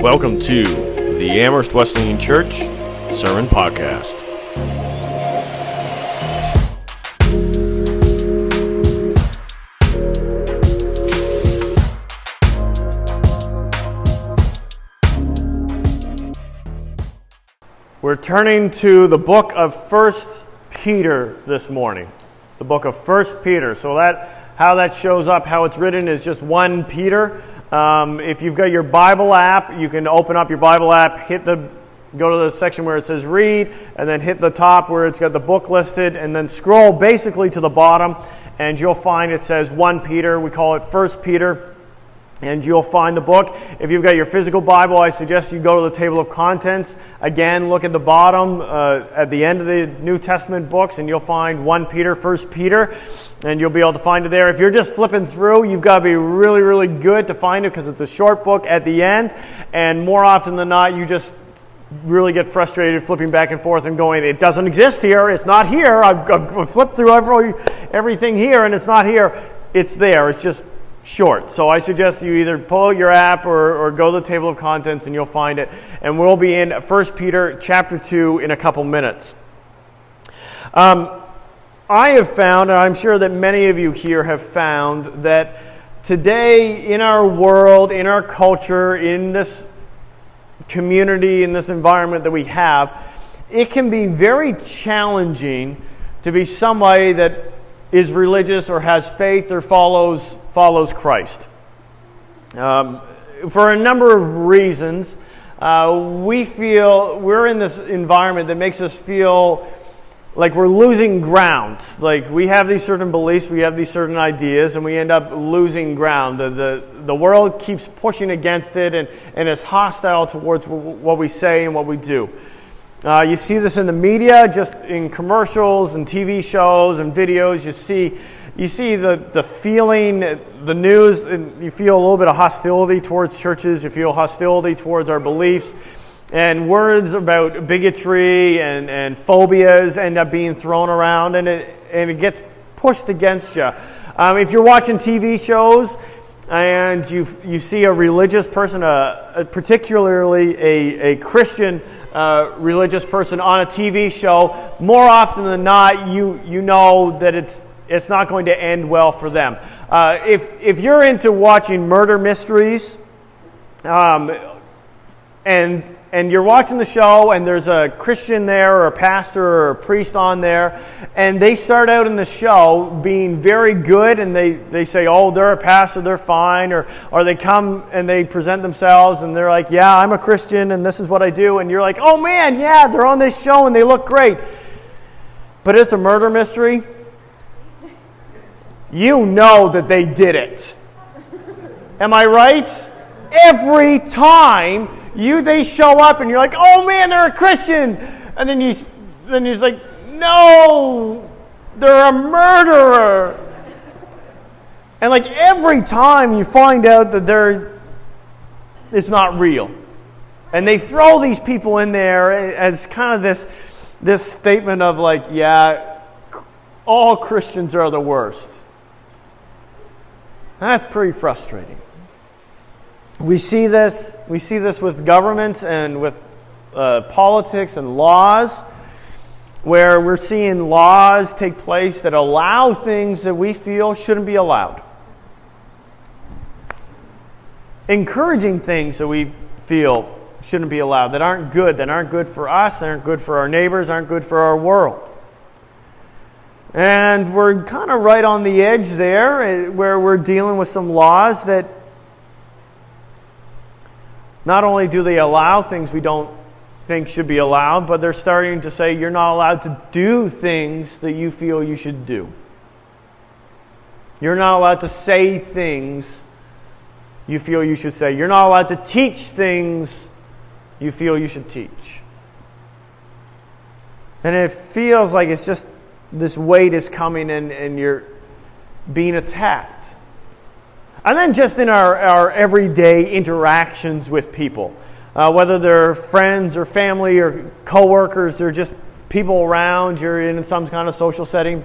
Welcome to the Amherst Wesleyan Church Sermon Podcast. We're turning to the book of First Peter this morning. The book of First Peter. So that how that shows up, how it's written is just one Peter. Um, if you've got your Bible app, you can open up your Bible app, hit the go to the section where it says read, and then hit the top where it's got the book listed, and then scroll basically to the bottom, and you'll find it says 1 Peter. We call it First Peter and you'll find the book. If you've got your physical Bible, I suggest you go to the table of contents. Again, look at the bottom, uh, at the end of the New Testament books, and you'll find 1 Peter, 1 Peter, and you'll be able to find it there. If you're just flipping through, you've got to be really, really good to find it because it's a short book at the end, and more often than not, you just really get frustrated flipping back and forth and going, it doesn't exist here, it's not here, I've, I've flipped through every, everything here and it's not here. It's there, it's just short. So I suggest you either pull your app or, or go to the table of contents and you'll find it. And we'll be in 1 Peter chapter 2 in a couple minutes. Um, I have found, and I'm sure that many of you here have found, that today in our world, in our culture, in this community, in this environment that we have, it can be very challenging to be somebody that is religious or has faith or follows, follows Christ. Um, for a number of reasons, uh, we feel we're in this environment that makes us feel like we're losing ground. Like we have these certain beliefs, we have these certain ideas, and we end up losing ground. The, the, the world keeps pushing against it and, and is hostile towards what we say and what we do. Uh, you see this in the media, just in commercials and TV shows and videos. You see, you see the, the feeling, the news, and you feel a little bit of hostility towards churches. You feel hostility towards our beliefs. And words about bigotry and, and phobias end up being thrown around, and it, and it gets pushed against you. Um, if you're watching TV shows, and you, you see a religious person, a, a particularly a, a Christian uh, religious person on a TV show, more often than not, you, you know that it's, it's not going to end well for them. Uh, if, if you're into watching murder mysteries, um, and and you're watching the show and there's a Christian there or a pastor or a priest on there and they start out in the show being very good and they, they say, oh, they're a pastor, they're fine, or, or they come and they present themselves and they're like, yeah, I'm a Christian and this is what I do. And you're like, oh man, yeah, they're on this show and they look great. But it's a murder mystery. You know that they did it. Am I right? Every time you they show up and you're like, oh man, they're a Christian, and then you then you're like, no, they're a murderer. And like every time you find out that they're it's not real. And they throw these people in there as kind of this this statement of like, yeah, all Christians are the worst. That's pretty frustrating. We see this, we see this with government and with uh, politics and laws, where we're seeing laws take place that allow things that we feel shouldn't be allowed. Encouraging things that we feel shouldn't be allowed, that aren't good, that aren't good for us, that aren't good for our neighbors, aren't good for our world. And we're kind of right on the edge there, eh, where we're dealing with some laws that not only do they allow things we don't think should be allowed, but they're starting to say you're not allowed to do things that you feel you should do. You're not allowed to say things you feel you should say. You're not allowed to teach things you feel you should teach. And it feels like it's just this weight is coming and, and you're being attacked. And then just in our, our everyday interactions with people, uh, whether they're friends or family or coworkers or just people around, you're in some kind of social setting,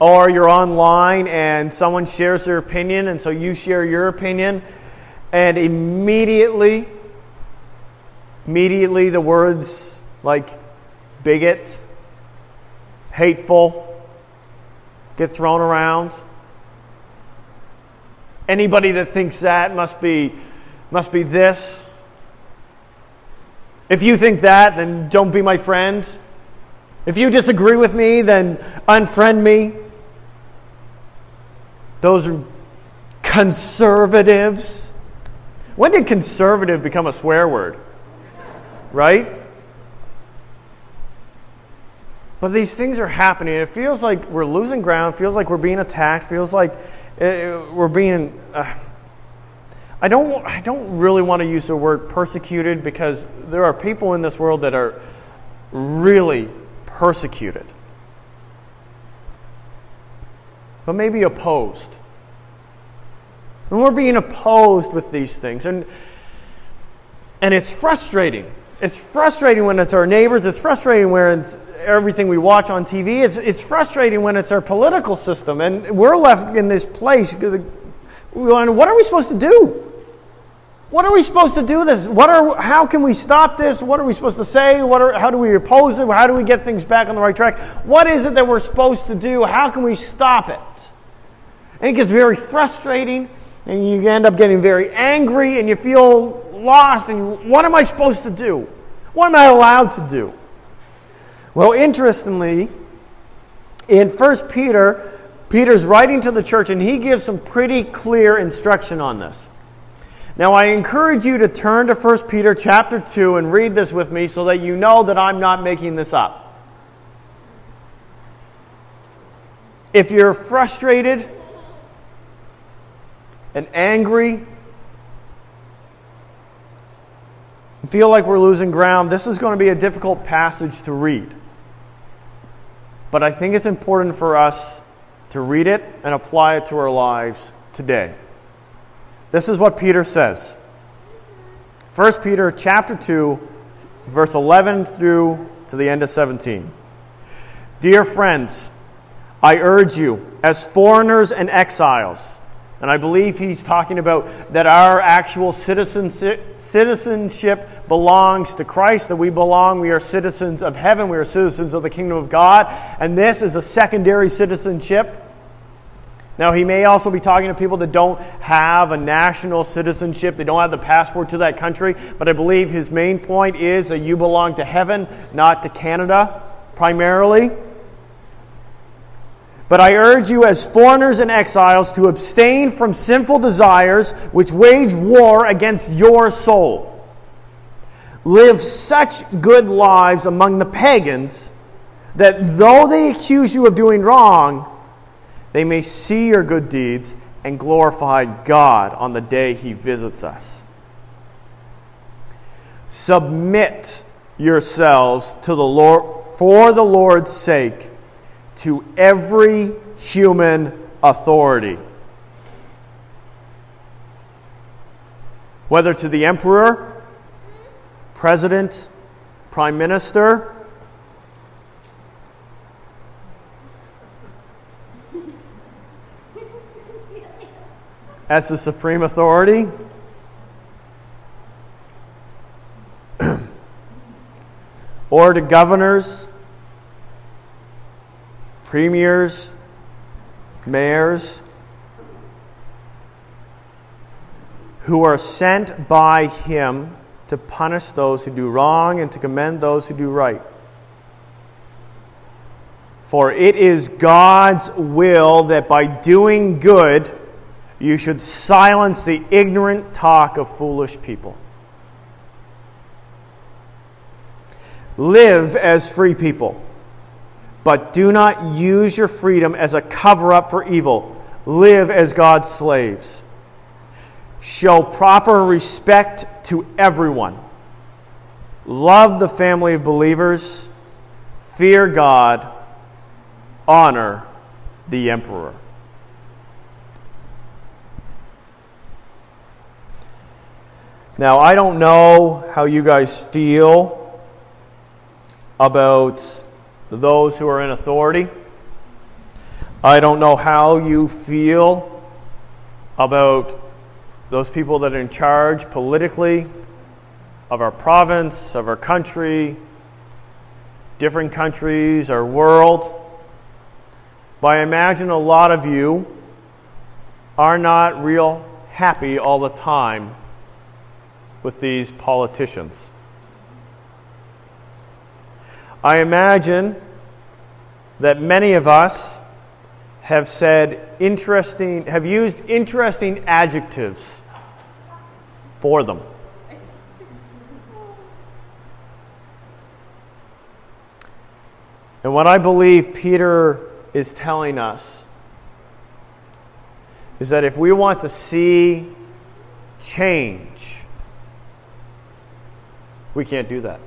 or you're online and someone shares their opinion, and so you share your opinion, And immediately, immediately the words like bigot, hateful get thrown around. Anybody that thinks that must be, must be this. If you think that, then don't be my friend. If you disagree with me, then unfriend me. Those are conservatives. When did conservative become a swear word? Right? But these things are happening. It feels like we're losing ground, feels like we're being attacked, feels like uh, we're being. Uh, I don't, I don't really want to use the word persecuted because there are people in this world that are really persecuted, but maybe opposed. And we're being opposed with these things. And, and it's frustrating. It's frustrating when it's our neighbors. It's frustrating when it's everything we watch on TV. It's, it's frustrating when it's our political system. And we're left in this place. What are we supposed to do? What are we supposed to do this? What are, how can we stop this? What are we supposed to say? What are, how do we oppose it? How do we get things back on the right track? What is it that we're supposed to do? How can we stop it? And it gets very frustrating, and you end up getting very angry, and you feel lost. And what am I supposed to do? What am I allowed to do? Well, interestingly, in 1 Peter, Peter's writing to the church, and he gives some pretty clear instruction on this. Now, I encourage you to turn to 1 Peter chapter 2 and read this with me so that you know that I'm not making this up. If you're frustrated and angry, feel like we're losing ground, this is going to be a difficult passage to read. But I think it's important for us to read it and apply it to our lives today. This is what Peter says. 1 Peter chapter 2 verse 11 through to the end of 17. Dear friends, I urge you as foreigners and exiles and I believe he's talking about that our actual citizenship, belongs to Christ, that we belong, we are citizens of heaven, we are citizens of the kingdom of God, and this is a secondary citizenship now, he may also be talking to people that don't have a national citizenship, they don't have the passport to that country, but I believe his main point is that you belong to heaven, not to Canada, primarily. But I urge you, as foreigners and exiles, to abstain from sinful desires which wage war against your soul. Live such good lives among the pagans that though they accuse you of doing wrong, they may see your good deeds and glorify God on the day He visits us. Submit yourselves to the Lord for the Lord's sake to every human authority. Whether to the emperor, president, prime minister, as the supreme authority. or to governors, premiers, mayors, who are sent by him to punish those who do wrong and to commend those who do right. For it is God's will that by doing good, you should silence the ignorant talk of foolish people. Live as free people, but do not use your freedom as a cover up for evil. Live as God's slaves. Show proper respect to everyone. Love the family of believers. Fear God. Honor the emperor. Now, I don't know how you guys feel about those who are in authority. I don't know how you feel about those people that are in charge politically of our province, of our country, different countries, our world. But I imagine a lot of you are not real happy all the time with these politicians. I imagine that many of us have said interesting, have used interesting adjectives for them. And what I believe Peter is telling us is that if we want to see change, we can't do that.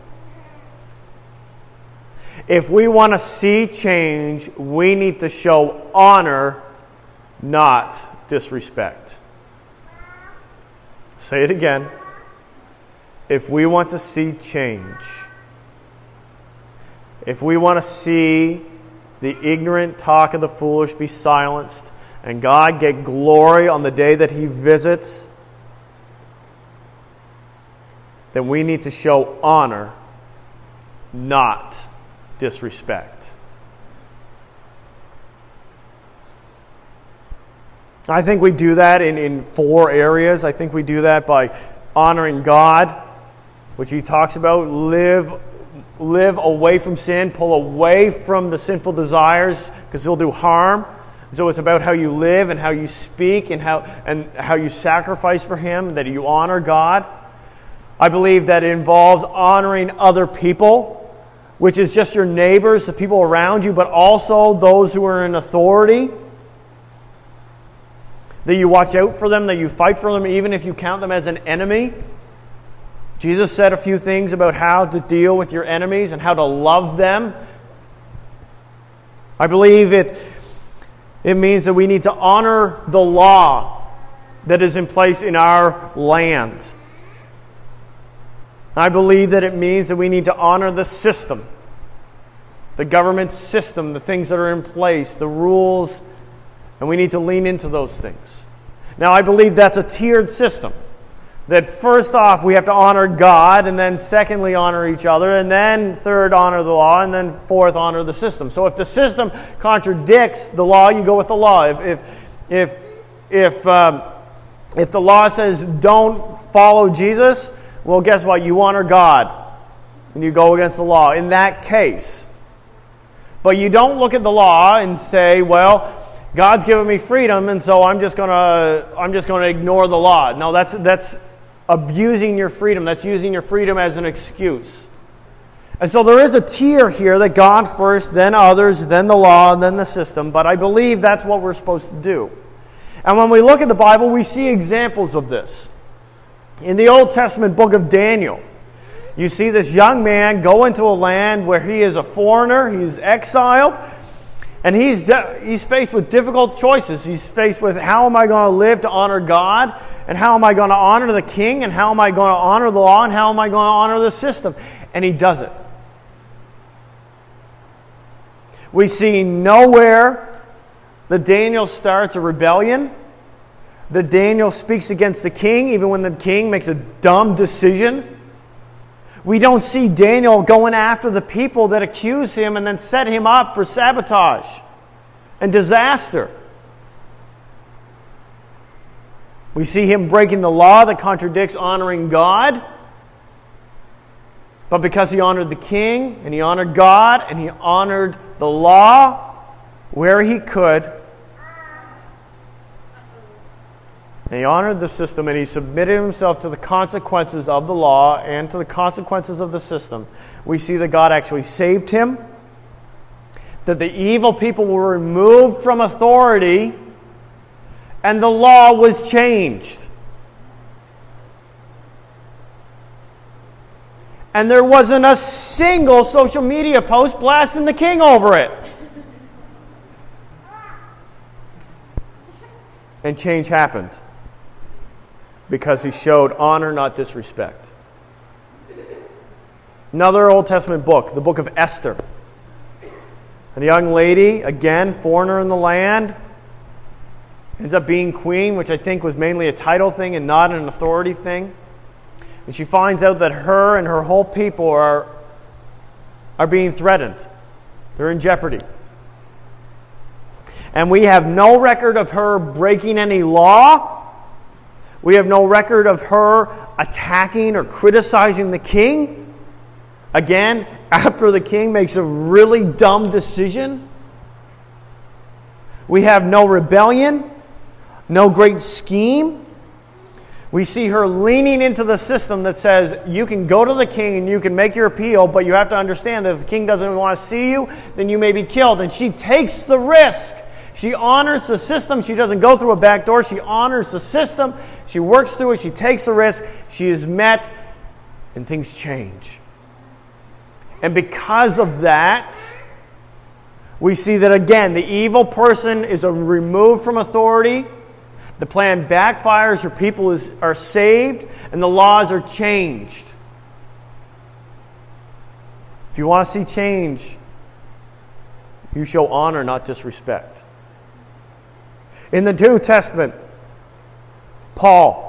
If we want to see change, we need to show honor, not disrespect. Say it again. If we want to see change, if we want to see the ignorant talk of the foolish be silenced, and God get glory on the day that He visits, then we need to show honor, not disrespect. I think we do that in, in four areas. I think we do that by honoring God, which he talks about, live, live away from sin, pull away from the sinful desires because they'll do harm. So it's about how you live and how you speak and how, and how you sacrifice for him, that you honor God. I believe that it involves honoring other people which is just your neighbors, the people around you, but also those who are in authority. That you watch out for them, that you fight for them, even if you count them as an enemy. Jesus said a few things about how to deal with your enemies and how to love them. I believe it, it means that we need to honor the law that is in place in our land. I believe that it means that we need to honor the system, the government system, the things that are in place, the rules, and we need to lean into those things. Now, I believe that's a tiered system. That first off, we have to honor God, and then secondly, honor each other, and then third, honor the law, and then fourth, honor the system. So if the system contradicts the law, you go with the law. If, if, if, if, um, if the law says don't follow Jesus, well, guess what? You honor God and you go against the law in that case. But you don't look at the law and say, well, God's given me freedom, and so I'm just gonna I'm just gonna ignore the law. No, that's that's abusing your freedom. That's using your freedom as an excuse. And so there is a tier here that God first, then others, then the law, and then the system. But I believe that's what we're supposed to do. And when we look at the Bible, we see examples of this. In the Old Testament book of Daniel, you see this young man go into a land where he is a foreigner, he's exiled, and he's, he's faced with difficult choices. He's faced with how am I going to live to honor God, and how am I going to honor the king, and how am I going to honor the law, and how am I going to honor the system. And he does it. We see nowhere that Daniel starts a rebellion that Daniel speaks against the king, even when the king makes a dumb decision. We don't see Daniel going after the people that accuse him and then set him up for sabotage and disaster. We see him breaking the law that contradicts honoring God. But because he honored the king and he honored God and he honored the law where he could, And he honored the system and he submitted himself to the consequences of the law and to the consequences of the system. We see that God actually saved him, that the evil people were removed from authority, and the law was changed. And there wasn't a single social media post blasting the king over it. And change happened because he showed honor, not disrespect. Another Old Testament book, the book of Esther. A young lady, again, foreigner in the land, ends up being queen, which I think was mainly a title thing and not an authority thing. And she finds out that her and her whole people are, are being threatened, they're in jeopardy. And we have no record of her breaking any law. We have no record of her attacking or criticizing the king. Again, after the king makes a really dumb decision. We have no rebellion, no great scheme. We see her leaning into the system that says you can go to the king and you can make your appeal, but you have to understand that if the king doesn't want to see you, then you may be killed. And she takes the risk. She honors the system. She doesn't go through a back door. She honors the system. She works through it. She takes the risk. She is met, and things change. And because of that, we see that again, the evil person is removed from authority. The plan backfires, her people is, are saved, and the laws are changed. If you want to see change, you show honor, not disrespect. In the New Testament, Paul.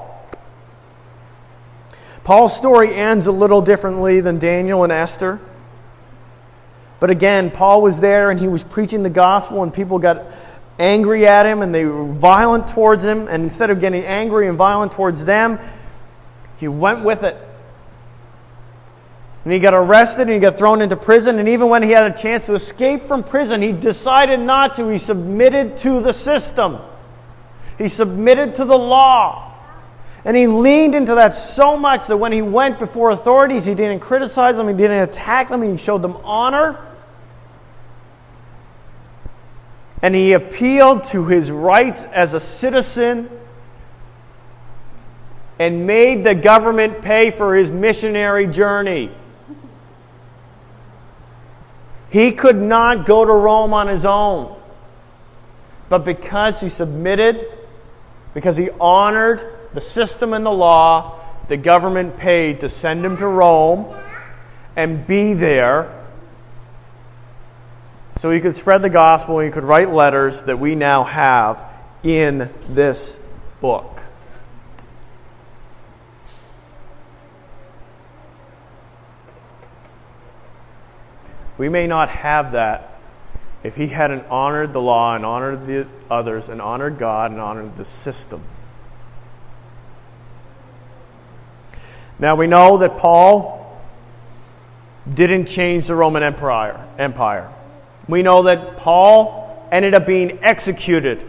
Paul's story ends a little differently than Daniel and Esther. But again, Paul was there and he was preaching the gospel, and people got angry at him and they were violent towards him. And instead of getting angry and violent towards them, he went with it. And he got arrested and he got thrown into prison. And even when he had a chance to escape from prison, he decided not to. He submitted to the system. He submitted to the law. And he leaned into that so much that when he went before authorities, he didn't criticize them, he didn't attack them, he showed them honor. And he appealed to his rights as a citizen and made the government pay for his missionary journey. He could not go to Rome on his own. But because he submitted because he honored the system and the law the government paid to send him to Rome and be there so he could spread the gospel and he could write letters that we now have in this book. We may not have that if he hadn't honored the law and honored the others and honored God and honored the system. Now we know that Paul didn't change the Roman Empire. Empire. We know that Paul ended up being executed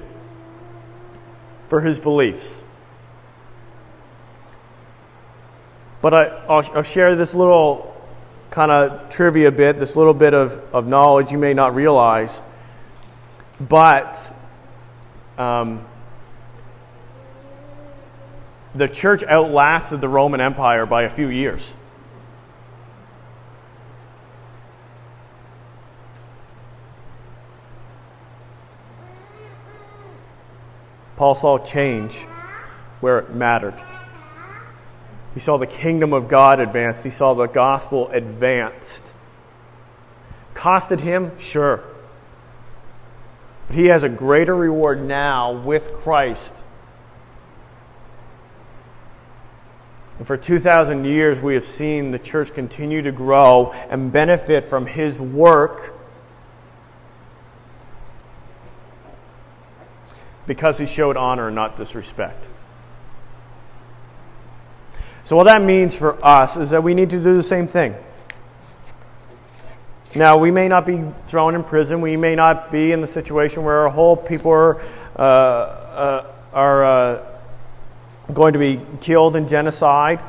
for his beliefs. But I, will share this little kind of trivia bit, this little bit of, of knowledge you may not realize. But um, the church outlasted the Roman Empire by a few years. Paul saw change where it mattered. He saw the kingdom of God advanced. He saw the gospel advanced. Costed him? Sure. But he has a greater reward now with Christ. And for 2,000 years, we have seen the church continue to grow and benefit from his work because he showed honor and not disrespect. So, what that means for us is that we need to do the same thing. Now, we may not be thrown in prison. We may not be in the situation where our whole people are, uh, uh, are uh, going to be killed in genocide.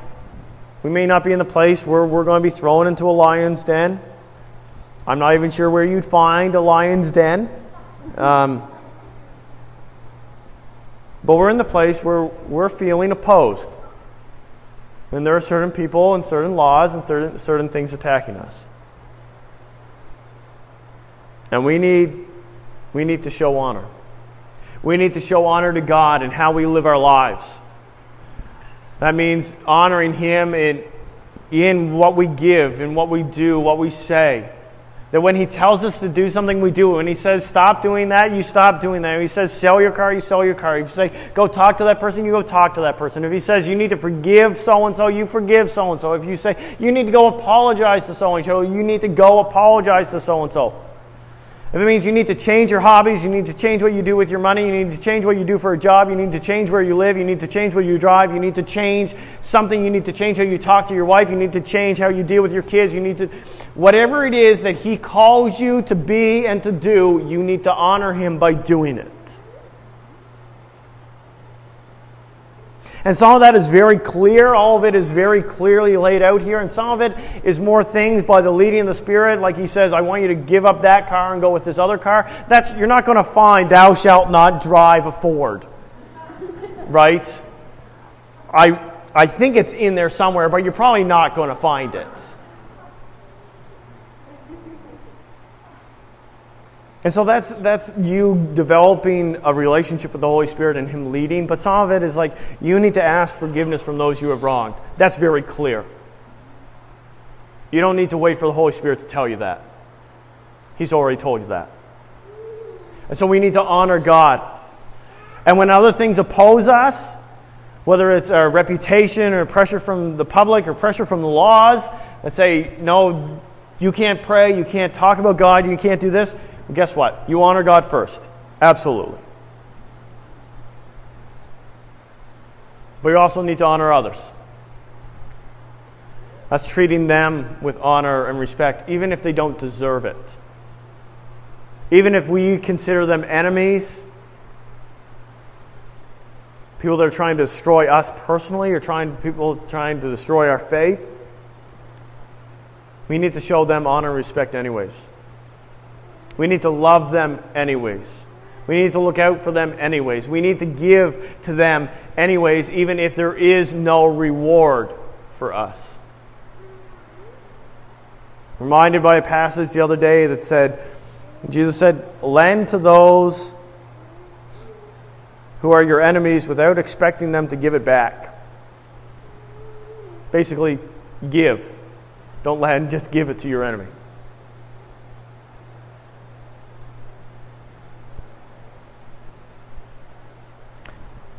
We may not be in the place where we're going to be thrown into a lion's den. I'm not even sure where you'd find a lion's den. Um, but we're in the place where we're feeling opposed. And there are certain people and certain laws and certain, certain things attacking us. And we need, we need to show honor. We need to show honor to God in how we live our lives. That means honoring Him in, in what we give, in what we do, what we say. That when He tells us to do something, we do it. When He says stop doing that, you stop doing that. When He says sell your car, you sell your car. If He say go talk to that person, you go talk to that person. If He says you need to forgive so and so, you forgive so and so. If you say you need to go apologize to so and so, you need to go apologize to so and so. If it means you need to change your hobbies, you need to change what you do with your money, you need to change what you do for a job, you need to change where you live, you need to change where you drive, you need to change something, you need to change how you talk to your wife, you need to change how you deal with your kids, you need to, whatever it is that He calls you to be and to do, you need to honor Him by doing it. And some of that is very clear. All of it is very clearly laid out here. And some of it is more things by the leading of the Spirit. Like he says, I want you to give up that car and go with this other car. That's, you're not going to find, thou shalt not drive a Ford. right? I, I think it's in there somewhere, but you're probably not going to find it. And so that's, that's you developing a relationship with the Holy Spirit and Him leading. But some of it is like you need to ask forgiveness from those you have wronged. That's very clear. You don't need to wait for the Holy Spirit to tell you that. He's already told you that. And so we need to honor God. And when other things oppose us, whether it's our reputation or pressure from the public or pressure from the laws that say, no, you can't pray, you can't talk about God, you can't do this, guess what? You honor God first. Absolutely. But you also need to honor others. That's treating them with honor and respect, even if they don't deserve it. Even if we consider them enemies, people that are trying to destroy us personally or trying people trying to destroy our faith, we need to show them honor and respect anyways. We need to love them anyways. We need to look out for them anyways. We need to give to them anyways, even if there is no reward for us. Reminded by a passage the other day that said, Jesus said, Lend to those who are your enemies without expecting them to give it back. Basically, give. Don't lend, just give it to your enemy.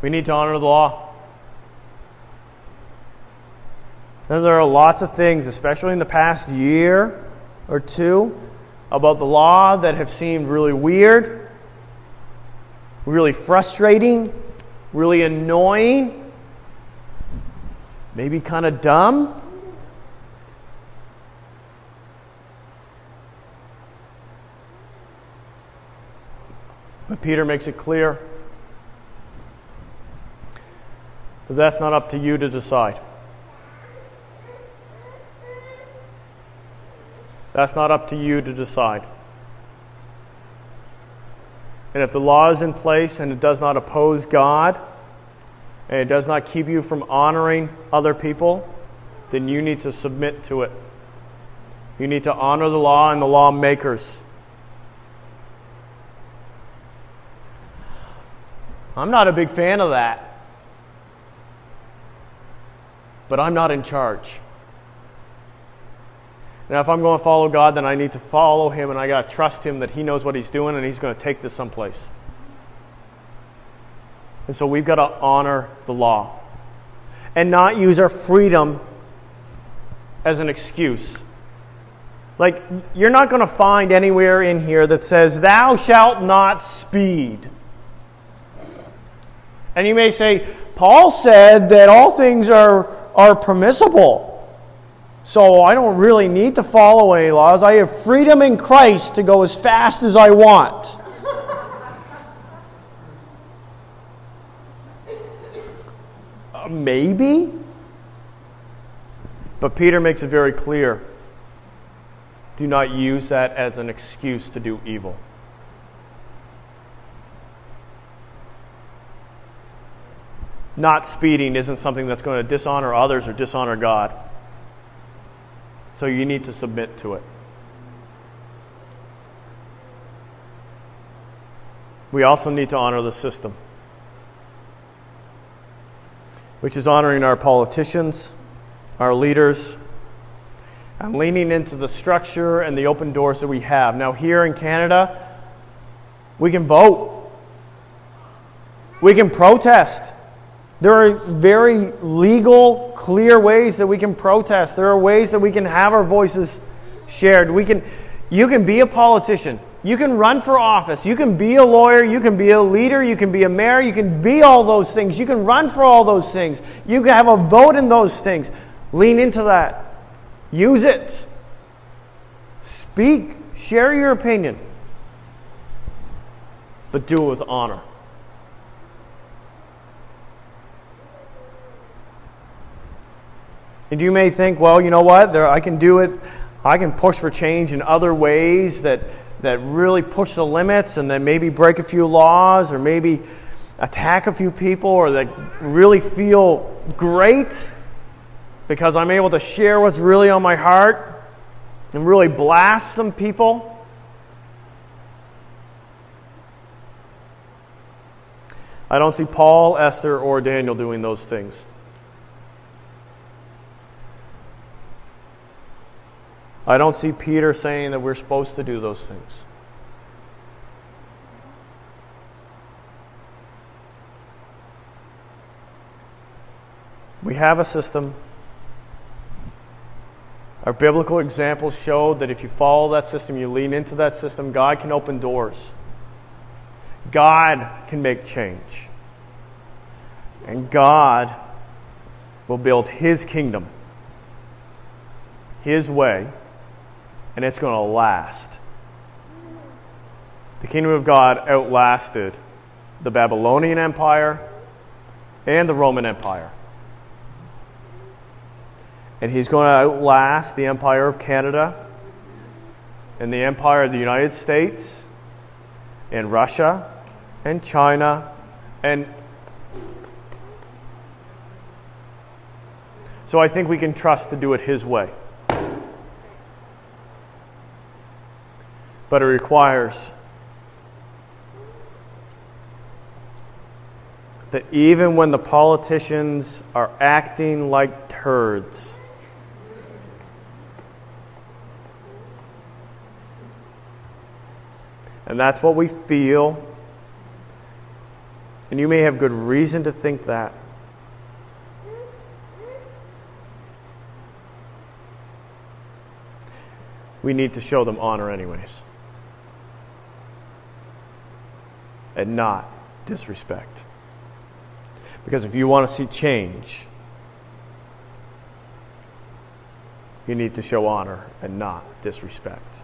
We need to honor the law. And there are lots of things, especially in the past year or two, about the law that have seemed really weird, really frustrating, really annoying, maybe kind of dumb. But Peter makes it clear But that's not up to you to decide. That's not up to you to decide. And if the law is in place and it does not oppose God, and it does not keep you from honoring other people, then you need to submit to it. You need to honor the law and the lawmakers. I'm not a big fan of that but I'm not in charge. Now, if I'm going to follow God, then I need to follow Him and I got to trust Him that He knows what He's doing and He's going to take this someplace. And so we've got to honor the law and not use our freedom as an excuse. Like, you're not going to find anywhere in here that says, Thou shalt not speed. And you may say, Paul said that all things are are permissible. So I don't really need to follow any laws. I have freedom in Christ to go as fast as I want. uh, maybe? But Peter makes it very clear do not use that as an excuse to do evil. Not speeding isn't something that's going to dishonor others or dishonor God. So you need to submit to it. We also need to honor the system, which is honoring our politicians, our leaders, I'm leaning into the structure and the open doors that we have. Now, here in Canada, we can vote, we can protest. There are very legal, clear ways that we can protest. There are ways that we can have our voices shared. We can, you can be a politician. You can run for office. You can be a lawyer. You can be a leader. You can be a mayor. You can be all those things. You can run for all those things. You can have a vote in those things. Lean into that. Use it. Speak. Share your opinion. But do it with honor. And you may think, well, you know what? There, I can do it. I can push for change in other ways that, that really push the limits and then maybe break a few laws or maybe attack a few people or that really feel great because I'm able to share what's really on my heart and really blast some people. I don't see Paul, Esther, or Daniel doing those things. I don't see Peter saying that we're supposed to do those things. We have a system. Our biblical examples show that if you follow that system, you lean into that system, God can open doors. God can make change. And God will build His kingdom, His way and it's going to last. The kingdom of God outlasted the Babylonian Empire and the Roman Empire. And he's going to outlast the Empire of Canada and the Empire of the United States and Russia and China and so I think we can trust to do it his way. But it requires that even when the politicians are acting like turds, and that's what we feel, and you may have good reason to think that. We need to show them honor, anyways. And not disrespect. Because if you want to see change, you need to show honor and not disrespect.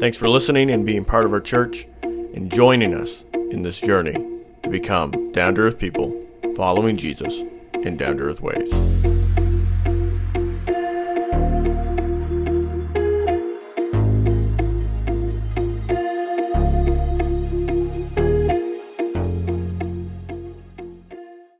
Thanks for listening and being part of our church and joining us in this journey to become down to earth people following Jesus in down to earth ways.